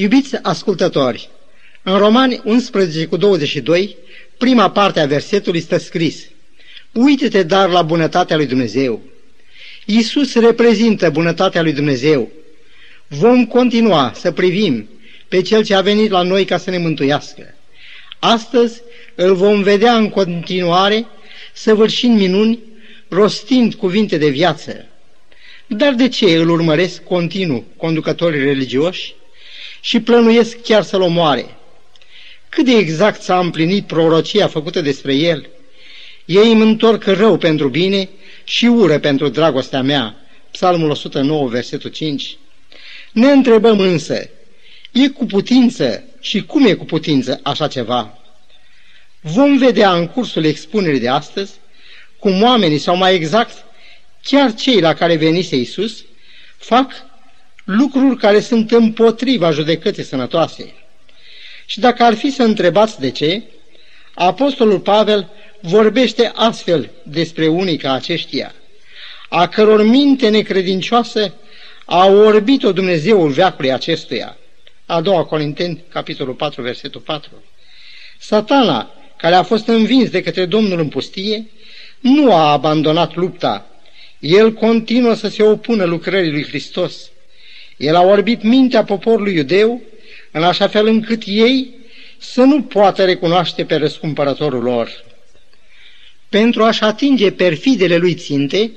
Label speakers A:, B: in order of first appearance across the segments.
A: Iubiți ascultători, în Romani 11 cu 22, prima parte a versetului stă scris Uite-te dar la bunătatea lui Dumnezeu. Iisus reprezintă bunătatea lui Dumnezeu. Vom continua să privim pe Cel ce a venit la noi ca să ne mântuiască. Astăzi îl vom vedea în continuare săvârșind minuni, rostind cuvinte de viață. Dar de ce îl urmăresc continuu conducătorii religioși și plănuiesc chiar să-l omoare? Cât de exact s-a împlinit prorocia făcută despre el? Ei îmi întorc rău pentru bine și ură pentru dragostea mea. Psalmul 109, versetul 5. Ne întrebăm însă, e cu putință și cum e cu putință așa ceva? Vom vedea în cursul expunerii de astăzi cum oamenii, sau mai exact, chiar cei la care venise Isus, fac lucruri care sunt împotriva judecății sănătoase. Și dacă ar fi să întrebați de ce, Apostolul Pavel vorbește astfel despre unii ca aceștia, a căror minte necredincioasă a orbit-o Dumnezeul veacului acestuia. A doua Corinteni, capitolul 4, versetul 4. Satana, care a fost învins de către Domnul în pustie, nu a abandonat lupta. El continuă să se opună lucrării lui Hristos. El a orbit mintea poporului iudeu în așa fel încât ei să nu poată recunoaște pe răscumpărătorul lor. Pentru a-și atinge perfidele lui ținte,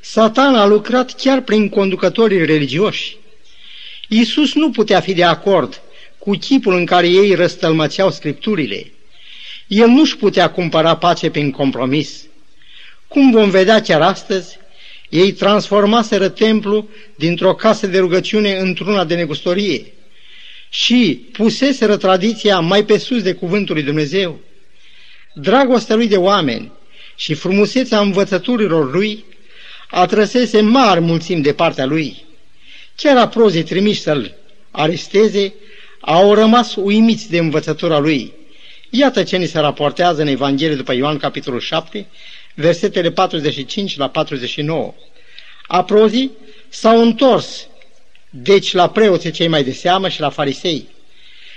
A: Satan a lucrat chiar prin conducătorii religioși. Iisus nu putea fi de acord cu chipul în care ei răstălmățeau scripturile. El nu-și putea cumpăra pace prin compromis. Cum vom vedea chiar astăzi, ei transformaseră templu dintr-o casă de rugăciune într-una de negustorie și puseseră tradiția mai pe sus de cuvântul lui Dumnezeu. Dragostea lui de oameni și frumusețea învățăturilor lui atrăsese mari mulțimi de partea lui. Chiar aprozii trimiși să-l aresteze au rămas uimiți de învățătura lui. Iată ce ni se raportează în Evanghelie după Ioan, capitolul 7, versetele 45 la 49. Aprozii s-au întors, deci la preoții cei mai de seamă și la farisei.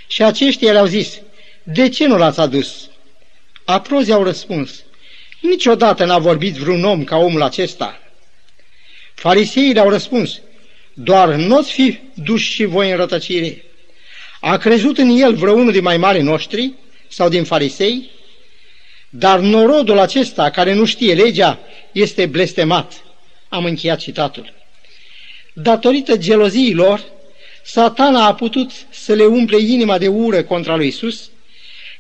A: Și aceștia le-au zis, de ce nu l-ați adus? Aprozii au răspuns, niciodată n-a vorbit vreun om ca omul acesta. Fariseii le-au răspuns, doar nu-ți fi duși și voi în rătăcire. A crezut în el vreunul din mai mari noștri sau din farisei? Dar norodul acesta care nu știe legea este blestemat. Am încheiat citatul. Datorită geloziei lor, satana a putut să le umple inima de ură contra lui Isus,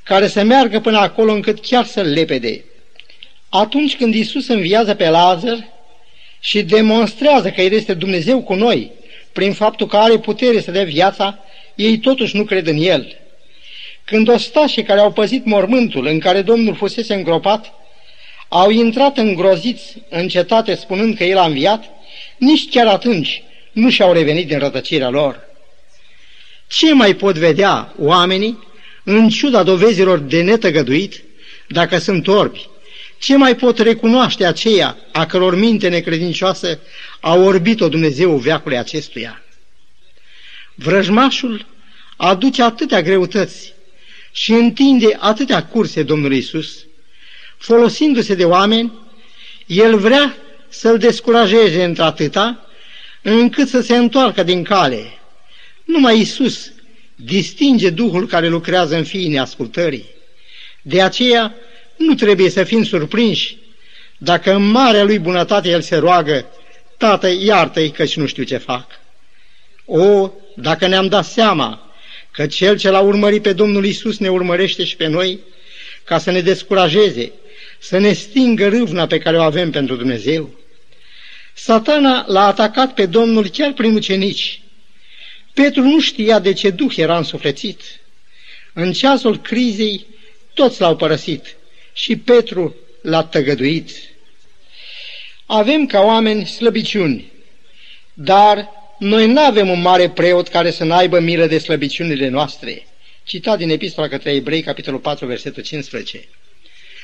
A: care să meargă până acolo încât chiar să-l lepede. Atunci când Isus înviază pe Lazar și demonstrează că El este Dumnezeu cu noi, prin faptul că are putere să dea viața, ei totuși nu cred în El. Când ostașii care au păzit mormântul în care Domnul fusese îngropat, au intrat îngroziți în cetate spunând că El a înviat, nici chiar atunci nu și-au revenit din rătăcirea lor. Ce mai pot vedea oamenii, în ciuda dovezilor de netăgăduit, dacă sunt orbi? Ce mai pot recunoaște aceia a căror minte necredincioasă a orbit-o Dumnezeu veacului acestuia? Vrăjmașul aduce atâtea greutăți și întinde atâtea curse Domnului Isus, folosindu-se de oameni, el vrea să-l descurajeze într-atâta, încât să se întoarcă din cale. Numai Isus distinge Duhul care lucrează în fiii neascultării. De aceea nu trebuie să fim surprinși dacă în marea lui bunătate el se roagă, Tată, iartă-i căci nu știu ce fac. O, dacă ne-am dat seama că cel ce l-a urmărit pe Domnul Isus ne urmărește și pe noi, ca să ne descurajeze, să ne stingă râvna pe care o avem pentru Dumnezeu. Satana l-a atacat pe Domnul chiar prin ucenici. Petru nu știa de ce duh era însuflețit. În ceasul crizei, toți l-au părăsit și Petru l-a tăgăduit. Avem ca oameni slăbiciuni, dar noi nu avem un mare preot care să n-aibă milă de slăbiciunile noastre. Citat din Epistola către Ebrei, capitolul 4, versetul 15.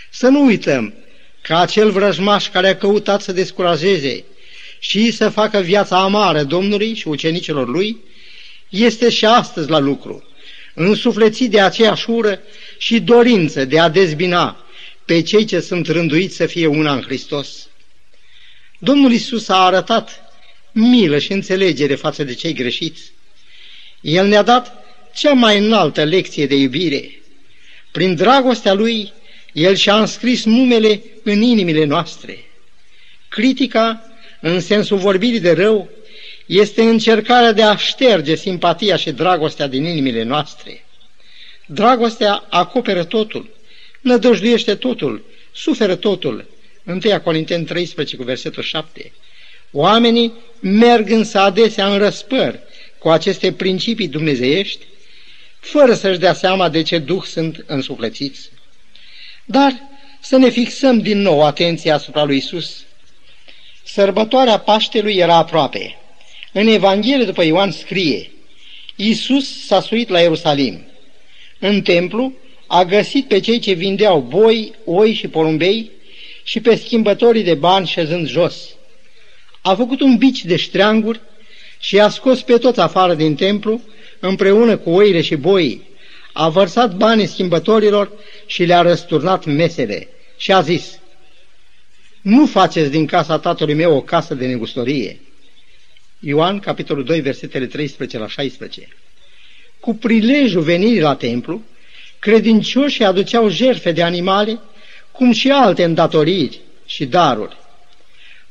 A: Să nu uităm că acel vrăjmaș care a căutat să descurajeze și să facă viața amară Domnului și ucenicilor lui, este și astăzi la lucru, însuflețit de aceeași ură și dorință de a dezbina pe cei ce sunt rânduiți să fie una în Hristos. Domnul Isus a arătat milă și înțelegere față de cei greșiți. El ne-a dat cea mai înaltă lecție de iubire. Prin dragostea Lui, El și-a înscris numele în inimile noastre. Critica, în sensul vorbirii de rău, este încercarea de a șterge simpatia și dragostea din inimile noastre. Dragostea acoperă totul, nădăjduiește totul, suferă totul. 1 Corinteni 13 cu versetul 7. Oamenii merg însă adesea în răspăr cu aceste principii dumnezeiești, fără să-și dea seama de ce duh sunt însuflețiți. Dar să ne fixăm din nou atenția asupra lui Isus. Sărbătoarea Paștelui era aproape. În Evanghelie după Ioan scrie, Iisus s-a suit la Ierusalim. În templu a găsit pe cei ce vindeau boi, oi și porumbei și pe schimbătorii de bani șezând jos. A făcut un bici de ștreanguri și a scos pe toți afară din templu împreună cu oile și boii. A vărsat banii schimbătorilor și le-a răsturnat mesele și a zis, Nu faceți din casa tatălui meu o casă de negustorie. Ioan, capitolul 2, versetele 13 la 16. Cu prilejul venirii la templu, credincioșii aduceau jerfe de animale, cum și alte îndatoriri și daruri.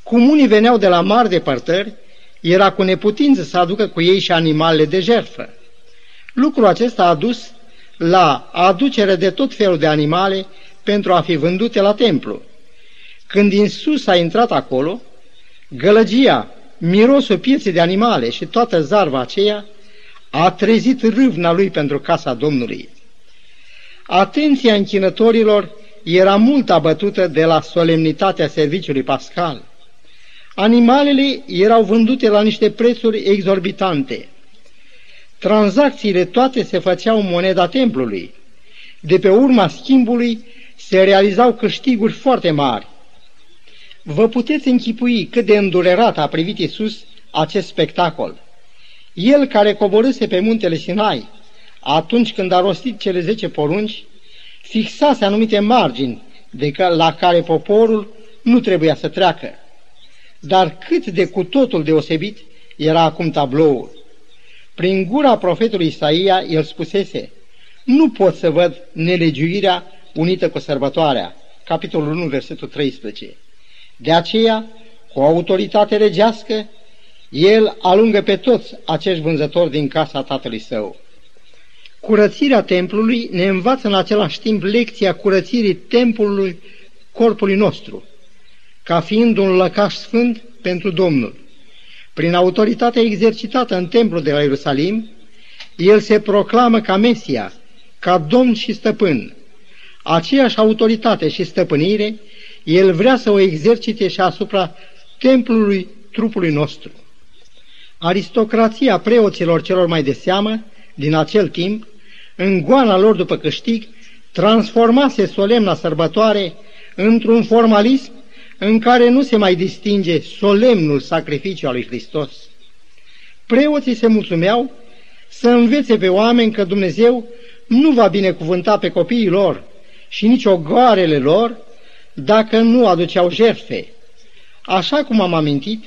A: Cum unii veneau de la mari depărtări, era cu neputință să aducă cu ei și animalele de jerfă. Lucrul acesta a dus la aducere de tot felul de animale pentru a fi vândute la templu. Când Iisus a intrat acolo, gălăgia, mirosul pieței de animale și toată zarva aceea a trezit râvna lui pentru casa Domnului. Atenția închinătorilor era mult abătută de la solemnitatea serviciului pascal. Animalele erau vândute la niște prețuri exorbitante. Tranzacțiile toate se făceau în moneda templului. De pe urma schimbului se realizau câștiguri foarte mari. Vă puteți închipui cât de îndurerat a privit Iisus acest spectacol. El care coborâse pe muntele Sinai, atunci când a rostit cele zece porunci, fixase anumite margini de ca, la care poporul nu trebuia să treacă. Dar cât de cu totul deosebit era acum tabloul. Prin gura profetului Isaia, el spusese, nu pot să văd nelegiuirea unită cu sărbătoarea. Capitolul 1, versetul 13. De aceea, cu autoritate regească, el alungă pe toți acești vânzători din casa tatălui său. Curățirea templului ne învață în același timp lecția curățirii templului corpului nostru, ca fiind un lăcaș sfânt pentru Domnul. Prin autoritatea exercitată în templul de la Ierusalim, el se proclamă ca Mesia, ca Domn și Stăpân. Aceeași autoritate și stăpânire, el vrea să o exercite și asupra templului trupului nostru. Aristocrația preoților celor mai de seamă, din acel timp, în goana lor după câștig, transformase solemna sărbătoare într-un formalism în care nu se mai distinge solemnul sacrificiu al lui Hristos. Preoții se mulțumeau să învețe pe oameni că Dumnezeu nu va binecuvânta pe copiii lor și nici ogoarele lor dacă nu aduceau jertfe. Așa cum am amintit,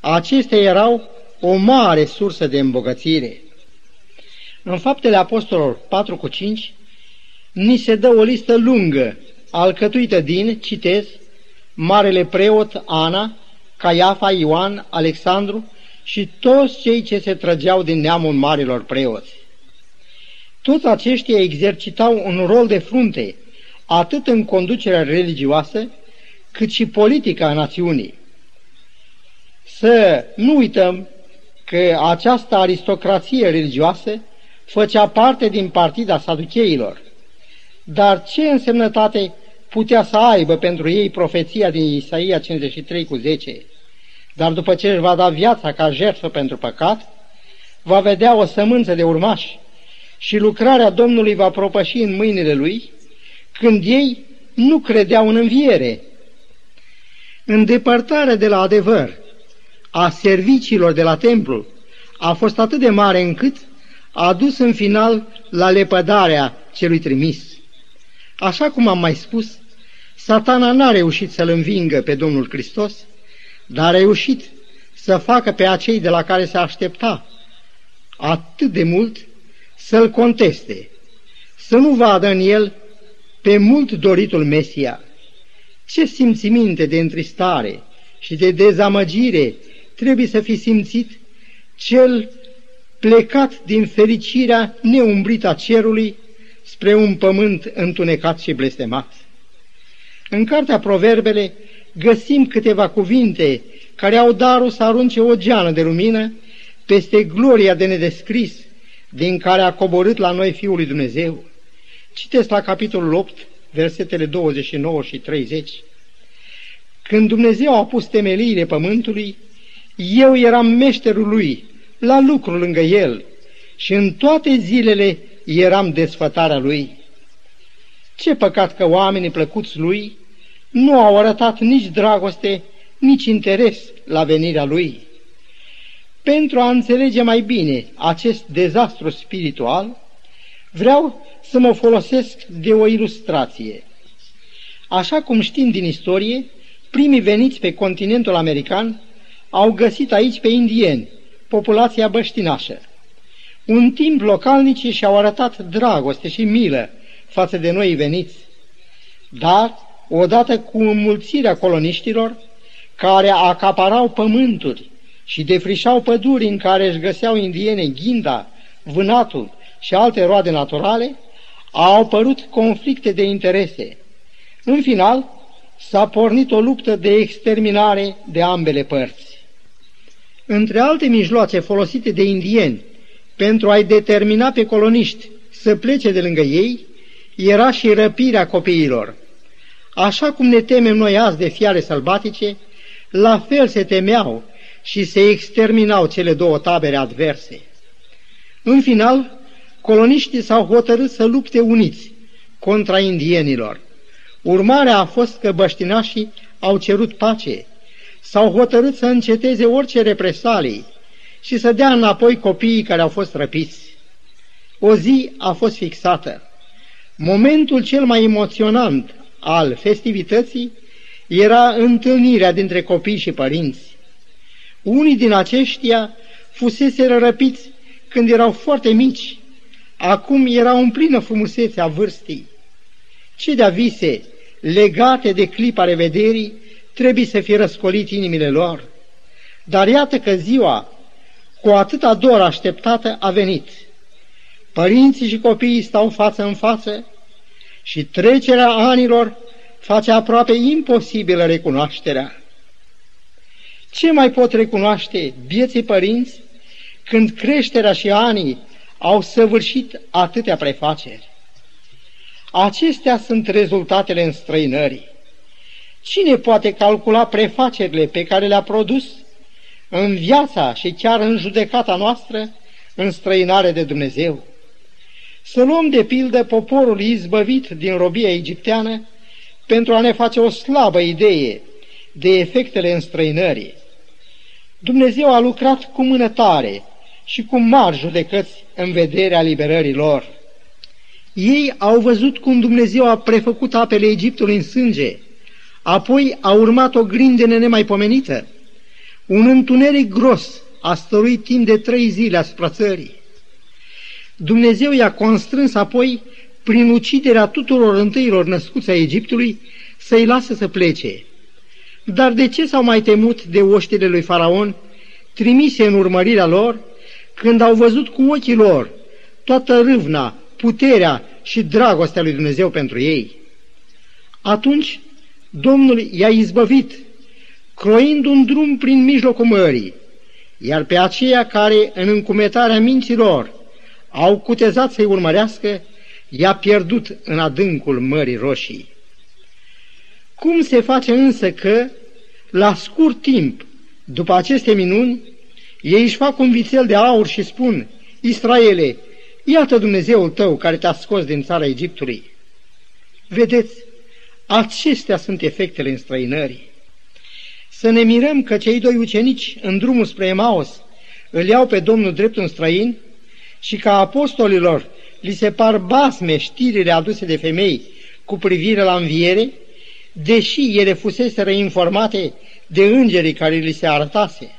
A: acestea erau o mare sursă de îmbogățire. În faptele apostolilor 4 cu 5, ni se dă o listă lungă, alcătuită din, citez, Marele Preot Ana, Caiafa, Ioan, Alexandru și toți cei ce se trăgeau din neamul marilor preoți. Toți aceștia exercitau un rol de frunte, atât în conducerea religioasă, cât și politica națiunii. Să nu uităm că această aristocrație religioasă făcea parte din partida saducheilor. Dar ce însemnătate putea să aibă pentru ei profeția din Isaia 53 cu 10? Dar după ce își va da viața ca jertfă pentru păcat, va vedea o sămânță de urmași și lucrarea Domnului va propăși în mâinile lui, când ei nu credeau în înviere. Îndepărtarea de la adevăr a serviciilor de la templu a fost atât de mare încât a dus în final la lepădarea celui trimis. Așa cum am mai spus, satana n-a reușit să-L învingă pe Domnul Hristos, dar a reușit să facă pe acei de la care se aștepta atât de mult să-L conteste, să nu vadă în El pe mult doritul Mesia. Ce simțiminte de întristare și de dezamăgire trebuie să fi simțit cel plecat din fericirea neumbrită a cerului spre un pământ întunecat și blestemat. În cartea Proverbele găsim câteva cuvinte care au darul să arunce o geană de lumină peste gloria de nedescris din care a coborât la noi Fiul lui Dumnezeu. Citesc la capitolul 8, versetele 29 și 30. Când Dumnezeu a pus temeliile pământului, eu eram meșterul lui, la lucru lângă el, și în toate zilele eram desfătarea lui. Ce păcat că oamenii plăcuți lui nu au arătat nici dragoste, nici interes la venirea lui. Pentru a înțelege mai bine acest dezastru spiritual, vreau să mă folosesc de o ilustrație. Așa cum știm din istorie, primii veniți pe continentul american au găsit aici pe indieni, populația băștinașă. Un timp localnicii și-au arătat dragoste și milă față de noi veniți, dar, odată cu înmulțirea coloniștilor, care acaparau pământuri și defrișau păduri în care își găseau indiene ghinda, vânatul și alte roade naturale, au apărut conflicte de interese. În final, s-a pornit o luptă de exterminare de ambele părți. Între alte mijloace folosite de indieni pentru a-i determina pe coloniști să plece de lângă ei, era și răpirea copiilor. Așa cum ne temem noi azi de fiare sălbatice, la fel se temeau și se exterminau cele două tabere adverse. În final, coloniștii s-au hotărât să lupte uniți contra indienilor. Urmarea a fost că băștinașii au cerut pace, s-au hotărât să înceteze orice represalii și să dea înapoi copiii care au fost răpiți. O zi a fost fixată. Momentul cel mai emoționant al festivității era întâlnirea dintre copii și părinți. Unii din aceștia fusese răpiți când erau foarte mici, acum erau în plină frumusețe a vârstii. Ce de vise legate de clipa revederii trebuie să fie răscolit inimile lor. Dar iată că ziua, cu atâta dor așteptată, a venit. Părinții și copiii stau față în față și trecerea anilor face aproape imposibilă recunoașterea. Ce mai pot recunoaște vieții părinți când creșterea și anii au săvârșit atâtea prefaceri? Acestea sunt rezultatele înstrăinării. Cine poate calcula prefacerile pe care le-a produs în viața și chiar în judecata noastră în străinare de Dumnezeu? Să luăm de pildă poporul izbăvit din robia egipteană pentru a ne face o slabă idee de efectele înstrăinării. Dumnezeu a lucrat cu mână tare și cu mari judecăți în vederea liberării lor. Ei au văzut cum Dumnezeu a prefăcut apele Egiptului în sânge, apoi a urmat o grindene nemaipomenită. Un întuneric gros a stăruit timp de trei zile asupra țării. Dumnezeu i-a constrâns apoi, prin uciderea tuturor întâilor născuți a Egiptului, să-i lasă să plece. Dar de ce s-au mai temut de oștile lui Faraon, trimise în urmărirea lor, când au văzut cu ochii lor toată râvna, puterea și dragostea lui Dumnezeu pentru ei? Atunci Domnul i-a izbăvit, croind un drum prin mijlocul mării, iar pe aceia care, în încumetarea minților, au cutezat să-i urmărească, i-a pierdut în adâncul Mării Roșii. Cum se face însă că, la scurt timp, după aceste minuni, ei își fac un vițel de aur și spun, Israele, iată Dumnezeul tău care te-a scos din țara Egiptului. Vedeți, acestea sunt efectele înstrăinării. Să ne mirăm că cei doi ucenici în drumul spre Emaos îl iau pe Domnul drept un străin și ca apostolilor li se par basme știrile aduse de femei cu privire la înviere, deși ele fusese informate de îngerii care li se arătase.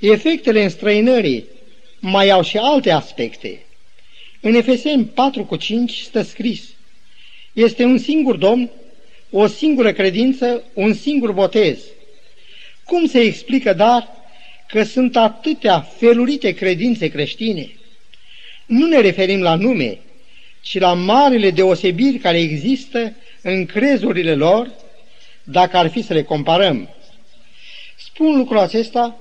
A: Efectele înstrăinării mai au și alte aspecte. În Efeseni 4 cu 5 stă scris, este un singur Domn, o singură credință, un singur botez. Cum se explică, dar, că sunt atâtea felurite credințe creștine? Nu ne referim la nume, ci la marile deosebiri care există în crezurile lor, dacă ar fi să le comparăm. Spun lucrul acesta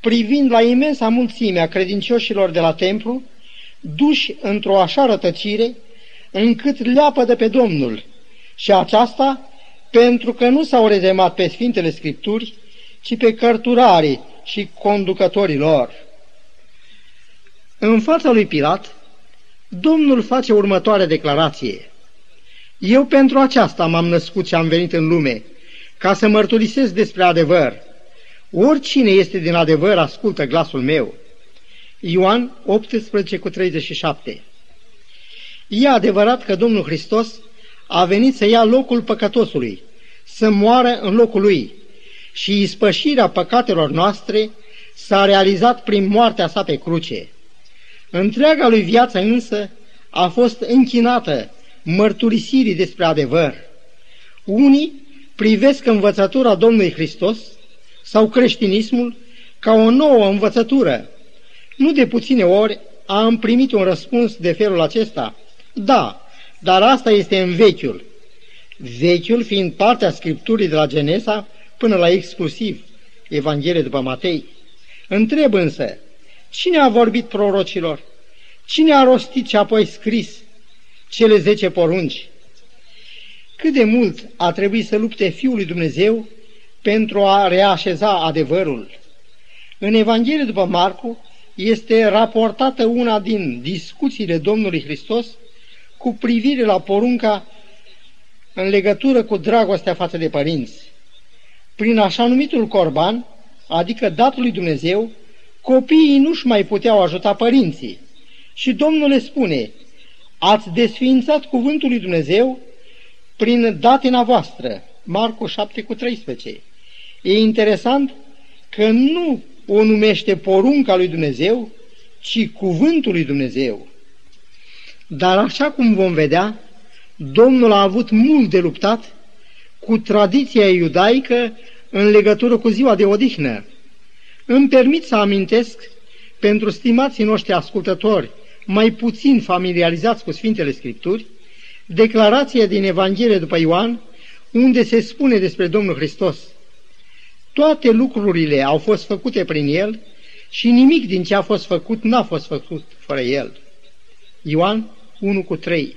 A: privind la imensa mulțime a credincioșilor de la templu, duși într-o așa rătăcire, încât leapă de pe Domnul, și aceasta pentru că nu s-au rezemat pe Sfintele Scripturi, ci pe cărturarii și conducătorii lor. În fața lui Pilat, Domnul face următoarea declarație. Eu pentru aceasta m-am născut și am venit în lume, ca să mărturisesc despre adevăr. Oricine este din adevăr, ascultă glasul meu. Ioan 18 cu 37 E adevărat că Domnul Hristos a venit să ia locul păcătosului, să moară în locul lui și ispășirea păcatelor noastre s-a realizat prin moartea sa pe cruce. Întreaga lui viață însă a fost închinată mărturisirii despre adevăr. Unii privesc învățătura Domnului Hristos sau creștinismul ca o nouă învățătură. Nu de puține ori am primit un răspuns de felul acesta. Da, dar asta este în vechiul. Vechiul fiind partea Scripturii de la Genesa până la exclusiv Evanghelie după Matei. Întreb însă, cine a vorbit prorocilor? Cine a rostit și apoi scris cele zece porunci? Cât de mult a trebuit să lupte Fiul lui Dumnezeu pentru a reașeza adevărul? În Evanghelie după Marcu este raportată una din discuțiile Domnului Hristos cu privire la porunca în legătură cu dragostea față de părinți. Prin așa numitul corban, adică datul lui Dumnezeu, copiii nu-și mai puteau ajuta părinții. Și Domnul le spune, ați desființat cuvântul lui Dumnezeu prin datina voastră. Marcu 7 cu 13. E interesant că nu o numește porunca lui Dumnezeu, ci cuvântul lui Dumnezeu. Dar așa cum vom vedea, Domnul a avut mult de luptat cu tradiția iudaică în legătură cu ziua de odihnă. Îmi permit să amintesc pentru stimații noștri ascultători mai puțin familiarizați cu Sfintele Scripturi, declarația din Evanghelie după Ioan, unde se spune despre Domnul Hristos. Toate lucrurile au fost făcute prin El și nimic din ce a fost făcut n-a fost făcut fără El. Ioan 1 cu 3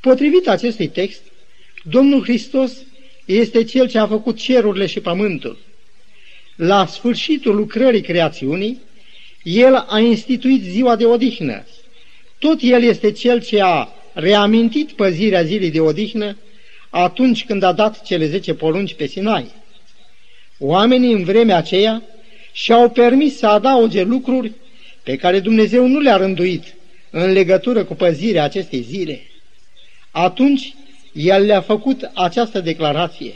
A: Potrivit acestui text, Domnul Hristos este Cel ce a făcut cerurile și pământul. La sfârșitul lucrării creațiunii, El a instituit ziua de odihnă. Tot El este Cel ce a reamintit păzirea zilei de odihnă atunci când a dat cele zece porunci pe Sinai. Oamenii în vremea aceea și-au permis să adauge lucruri pe care Dumnezeu nu le-a rânduit în legătură cu păzirea acestei zile. Atunci el le-a făcut această declarație.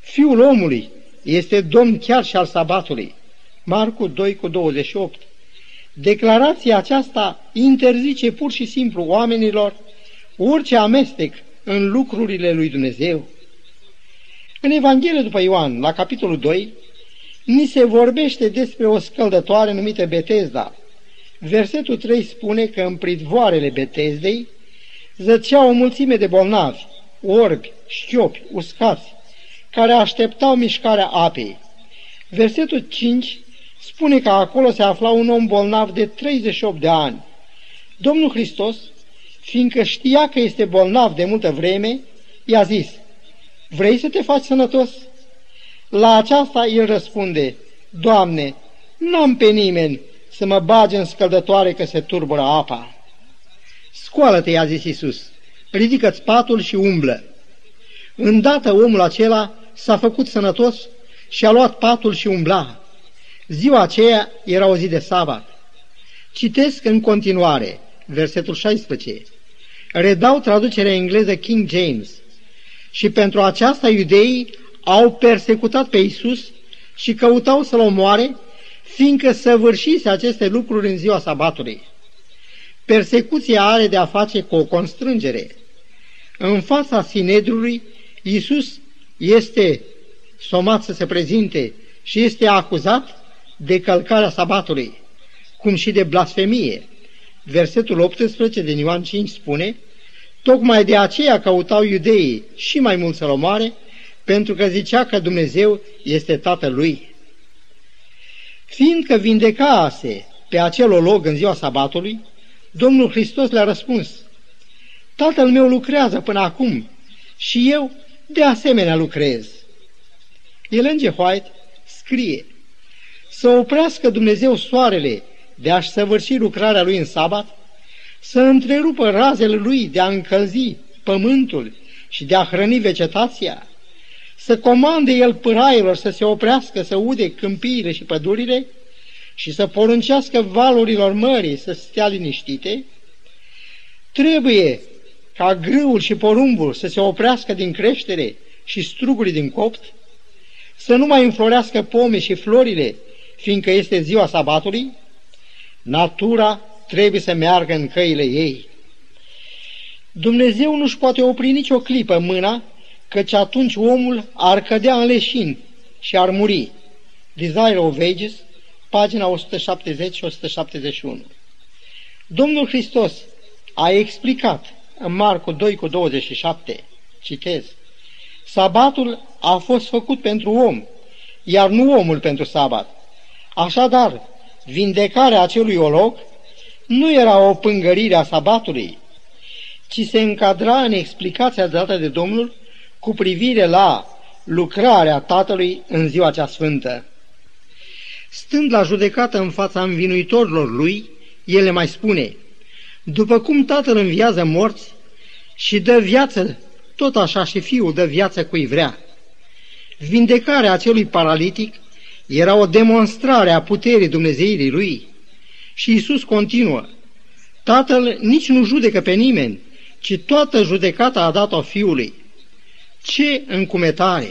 A: Fiul omului este domn chiar și al sabatului. Marcu 2 cu 28. Declarația aceasta interzice pur și simplu oamenilor orice amestec în lucrurile lui Dumnezeu. În Evanghelie după Ioan, la capitolul 2, ni se vorbește despre o scăldătoare numită Betesda. Versetul 3 spune că în pridvoarele Betezdei zăceau o mulțime de bolnavi, orbi, șchiopi, uscați, care așteptau mișcarea apei. Versetul 5 spune că acolo se afla un om bolnav de 38 de ani. Domnul Hristos, fiindcă știa că este bolnav de multă vreme, i-a zis, Vrei să te faci sănătos? La aceasta el răspunde, Doamne, n-am pe nimeni să mă bage în scăldătoare că se turbură apa. Scoală-te, i-a zis Iisus, ridică-ți patul și umblă. Îndată omul acela s-a făcut sănătos și a luat patul și umbla. Ziua aceea era o zi de sabat. Citesc în continuare, versetul 16. Redau traducerea engleză King James. Și pentru aceasta iudeii au persecutat pe Isus și căutau să-l omoare, fiindcă săvârșise aceste lucruri în ziua sabatului. Persecuția are de a face cu o constrângere. În fața Sinedrului, Iisus este somat să se prezinte și este acuzat de călcarea sabatului, cum și de blasfemie. Versetul 18 din Ioan 5 spune, Tocmai de aceea căutau iudeii și mai mult să-l omoare, pentru că zicea că Dumnezeu este Tatăl lui. Fiindcă vindecase pe acel olog în ziua sabatului, Domnul Hristos le-a răspuns, Tatăl meu lucrează până acum și eu de asemenea lucrez. Ellen G. White scrie, să oprească Dumnezeu soarele de a-și săvârși lucrarea lui în sabat, să întrerupă razele lui de a încălzi pământul și de a hrăni vegetația, să comande el pârailor să se oprească să ude câmpiile și pădurile și să poruncească valurilor mării să stea liniștite, trebuie ca grâul și porumbul să se oprească din creștere și strugurii din copt, să nu mai înflorească pome și florile, fiindcă este ziua sabatului, natura trebuie să meargă în căile ei. Dumnezeu nu-și poate opri nicio clipă mâna, căci atunci omul ar cădea în leșin și ar muri. Desire of Ages, pagina 170 și 171. Domnul Hristos a explicat în Marcu 2 cu 27, citez, Sabatul a fost făcut pentru om, iar nu omul pentru sabat. Așadar, vindecarea acelui olog nu era o pângărire a sabatului, ci se încadra în explicația dată de Domnul cu privire la lucrarea Tatălui în ziua cea sfântă. Stând la judecată în fața învinuitorilor lui, el le mai spune, după cum Tatăl înviază morți și dă viață, tot așa și Fiul dă viață cui vrea. Vindecarea acelui paralitic era o demonstrare a puterii Dumnezeirii lui. Și Isus continuă, Tatăl nici nu judecă pe nimeni, ci toată judecata a dat-o Fiului. Ce încumetare!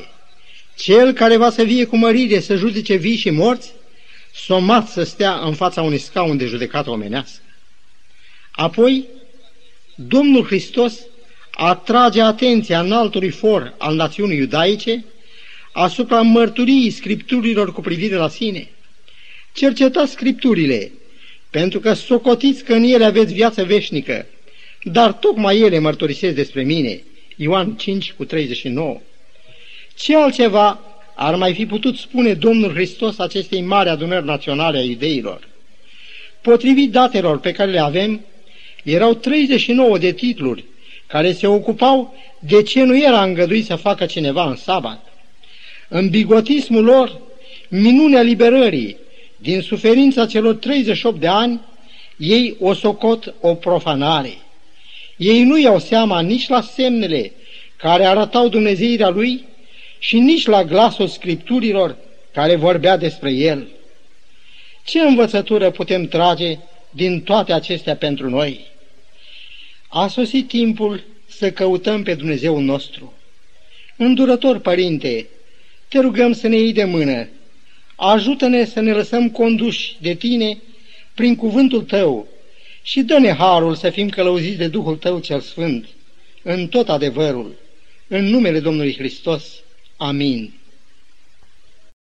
A: Cel care va să vie cu mărire să judece vii și morți, somat să stea în fața unui scaun de judecată omenească. Apoi, Domnul Hristos atrage atenția înaltului for al națiunii iudaice asupra mărturiei scripturilor cu privire la sine. Cercetați scripturile, pentru că socotiți că în ele aveți viață veșnică, dar tocmai ele mărturisesc despre mine. Ioan 5 cu 39. Ce altceva ar mai fi putut spune Domnul Hristos acestei mari adunări naționale a iudeilor? Potrivit datelor pe care le avem, erau 39 de titluri care se ocupau de ce nu era îngăduit să facă cineva în sabat. În bigotismul lor, minunea liberării, din suferința celor 38 de ani, ei o socot o profanare. Ei nu iau seama nici la semnele care arătau Dumnezeirea lui și nici la glasul scripturilor care vorbea despre el. Ce învățătură putem trage din toate acestea pentru noi? A sosit timpul să căutăm pe Dumnezeu nostru. Îndurător, Părinte, te rugăm să ne iei de mână. Ajută-ne să ne lăsăm conduși de tine prin cuvântul tău și dă-ne harul să fim călăuziți de Duhul tău cel sfânt, în tot adevărul, în numele Domnului Hristos. Amin.